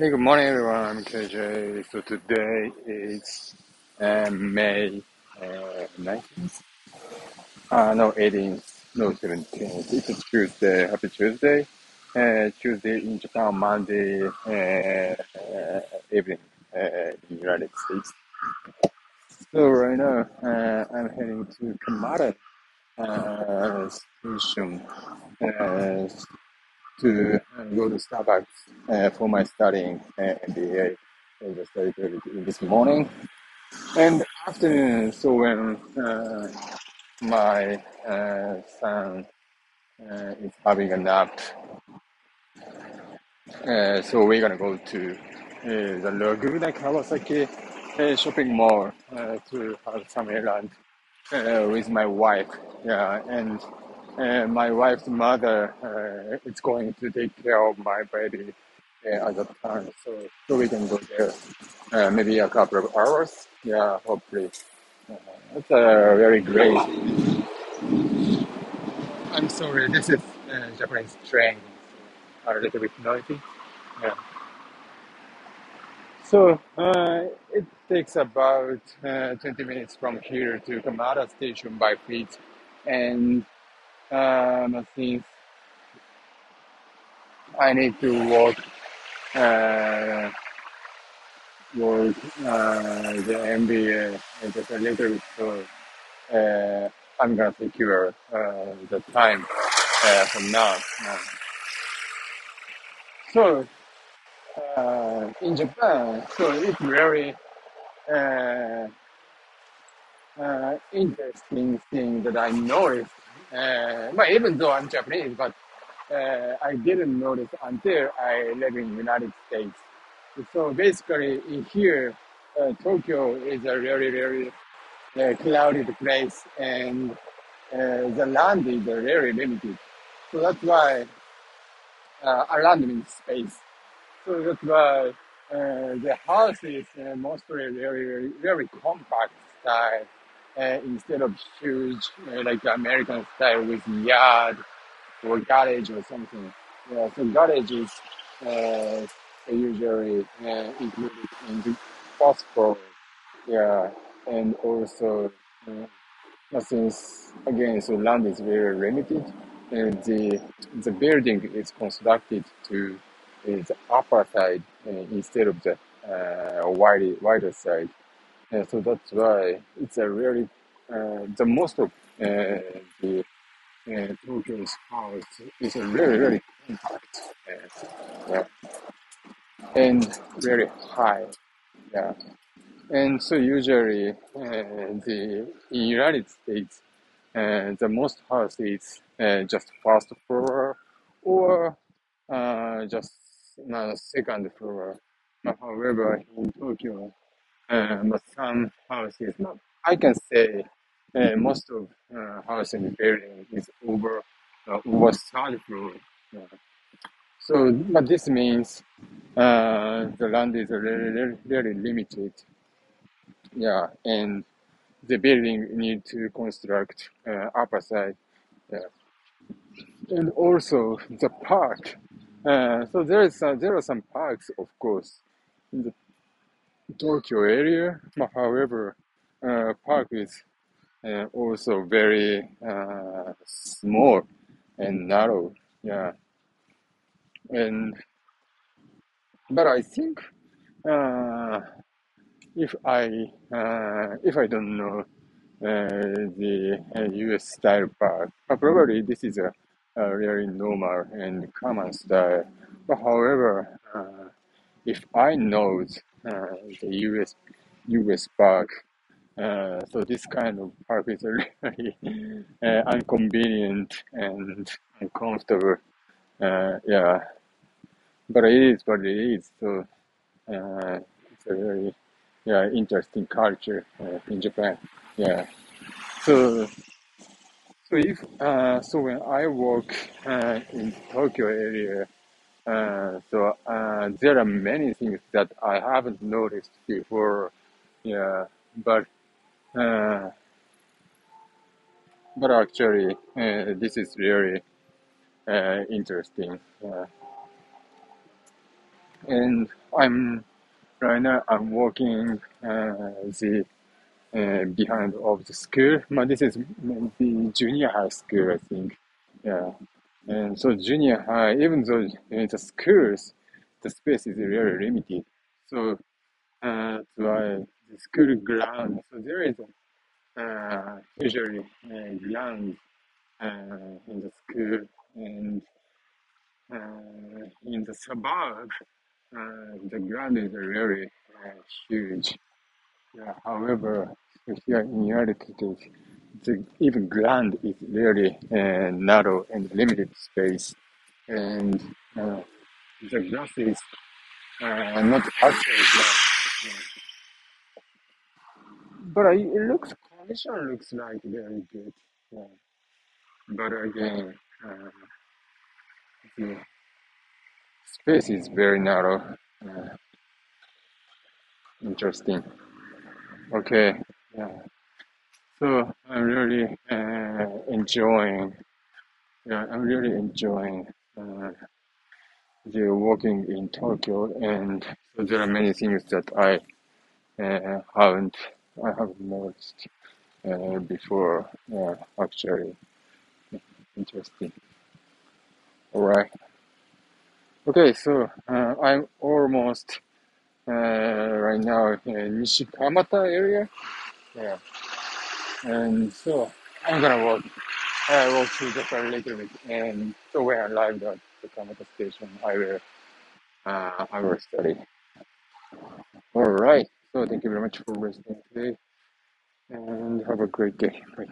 Hey, good morning, everyone. I'm KJ. So today is uh, May uh, 19th. Uh, no, 18th. No, 17th. It's a Tuesday. Happy Tuesday. Uh, Tuesday in Japan, Monday uh, uh, evening uh, in United States. So right now, uh, I'm heading to Kamata uh, station uh, to uh, go to Starbucks uh, for my studying uh, MBA. I just started this morning and afternoon. So when uh, my uh, son is having a nap, so we're gonna go to the Lazona Kawasaki shopping mall to have some errand with my wife. Yeah, and uh, my wife's mother uh, is going to take care of my baby uh, at the time, so so we can go there uh, maybe a couple of hours. Yeah, hopefully. Uh, it's uh, very great. I'm sorry, this is uh, Japanese train, a little bit noisy. Yeah. So uh, it takes about uh, 20 minutes from here to Kamata Station by feet, and um, since I need to walk, uh, walk uh, the MBA just a little bit, so uh, I'm gonna secure uh, the time uh, from now. So uh, in Japan, so it's very uh, uh, interesting thing that I noticed. Uh, but even though I'm Japanese, but uh, I didn't notice until I live in United States. So basically, in here, uh, Tokyo is a very, very uh, place, and uh, the land is very limited. So that's why uh, land means space. So that's why uh, the house is uh, mostly very, very, very compact style uh, instead of huge, uh, like American style with yard or garage or something. Yeah, so garage is uh, usually uh, included in the phosphor. Yeah, and also uh, since again, so land is very limited, and the the building is constructed to the upper side instead of the uh, wider wider side. Uh, so that's why it's a really uh, the most of uh, the uh, Tokyo's house is a really really compact. Uh, yeah and very high. Yeah. And so usually uh, the in United States, the most house is just first floor or uh, just uh, second floor. However, in Tokyo, um, some houses, not, I can say uh, most of uh, house in the building is over uh, over third floor. So, but this means uh, the land is really, really limited. Yeah, and the building need to construct uh, upper side. Yeah, and also the park. Uh, so there is uh, there are some parks, of course, in the Tokyo area. But however, uh, park is uh, also very uh, small and narrow. Yeah, and but I think uh, if I uh, if I don't know uh, the U.S. style park, probably this is a, a really normal and common style. But however, if I know the U.S. U.S. park, uh, so this kind of park is really uh, inconvenient and uncomfortable. Uh, yeah, but it is what it is. So uh, it's a very yeah interesting culture uh, in Japan. Yeah. So so if uh, so when I work uh, in Tokyo area, uh, so uh, there are many things that I haven't noticed before. Yeah, but uh, but actually uh, this is really uh, interesting. And I'm right now. I'm walking the behind of the school. But this is maybe junior high school, I think. Yeah. And so junior high, even though the schools, the space is really limited. So uh, that's why the school ground. So there is uh, usually a ground uh, in the school and uh, in the suburb, uh, the ground is really uh, huge. Yeah, however, here in States, the even ground is really uh, narrow and limited space, and uh, the grass is uh, not actually grass, but it looks condition looks like very good. Yeah. But again, uh, the space is very narrow. Uh, interesting. Okay. Yeah. So I'm really uh, enjoying. Yeah, I'm really enjoying. Uh, the walking in Tokyo, and so there are many things that I uh, haven't I haven't noticed uh, before. Yeah, actually, interesting. All right. Okay, so uh, I'm almost uh, right now in Nishikamata area. Yeah, and so I'm gonna walk. I walk through just a little bit, and so when I arrive at the Kamata station, I will uh, I will study. All right. So thank you very much for listening today, and have a great day. Bye.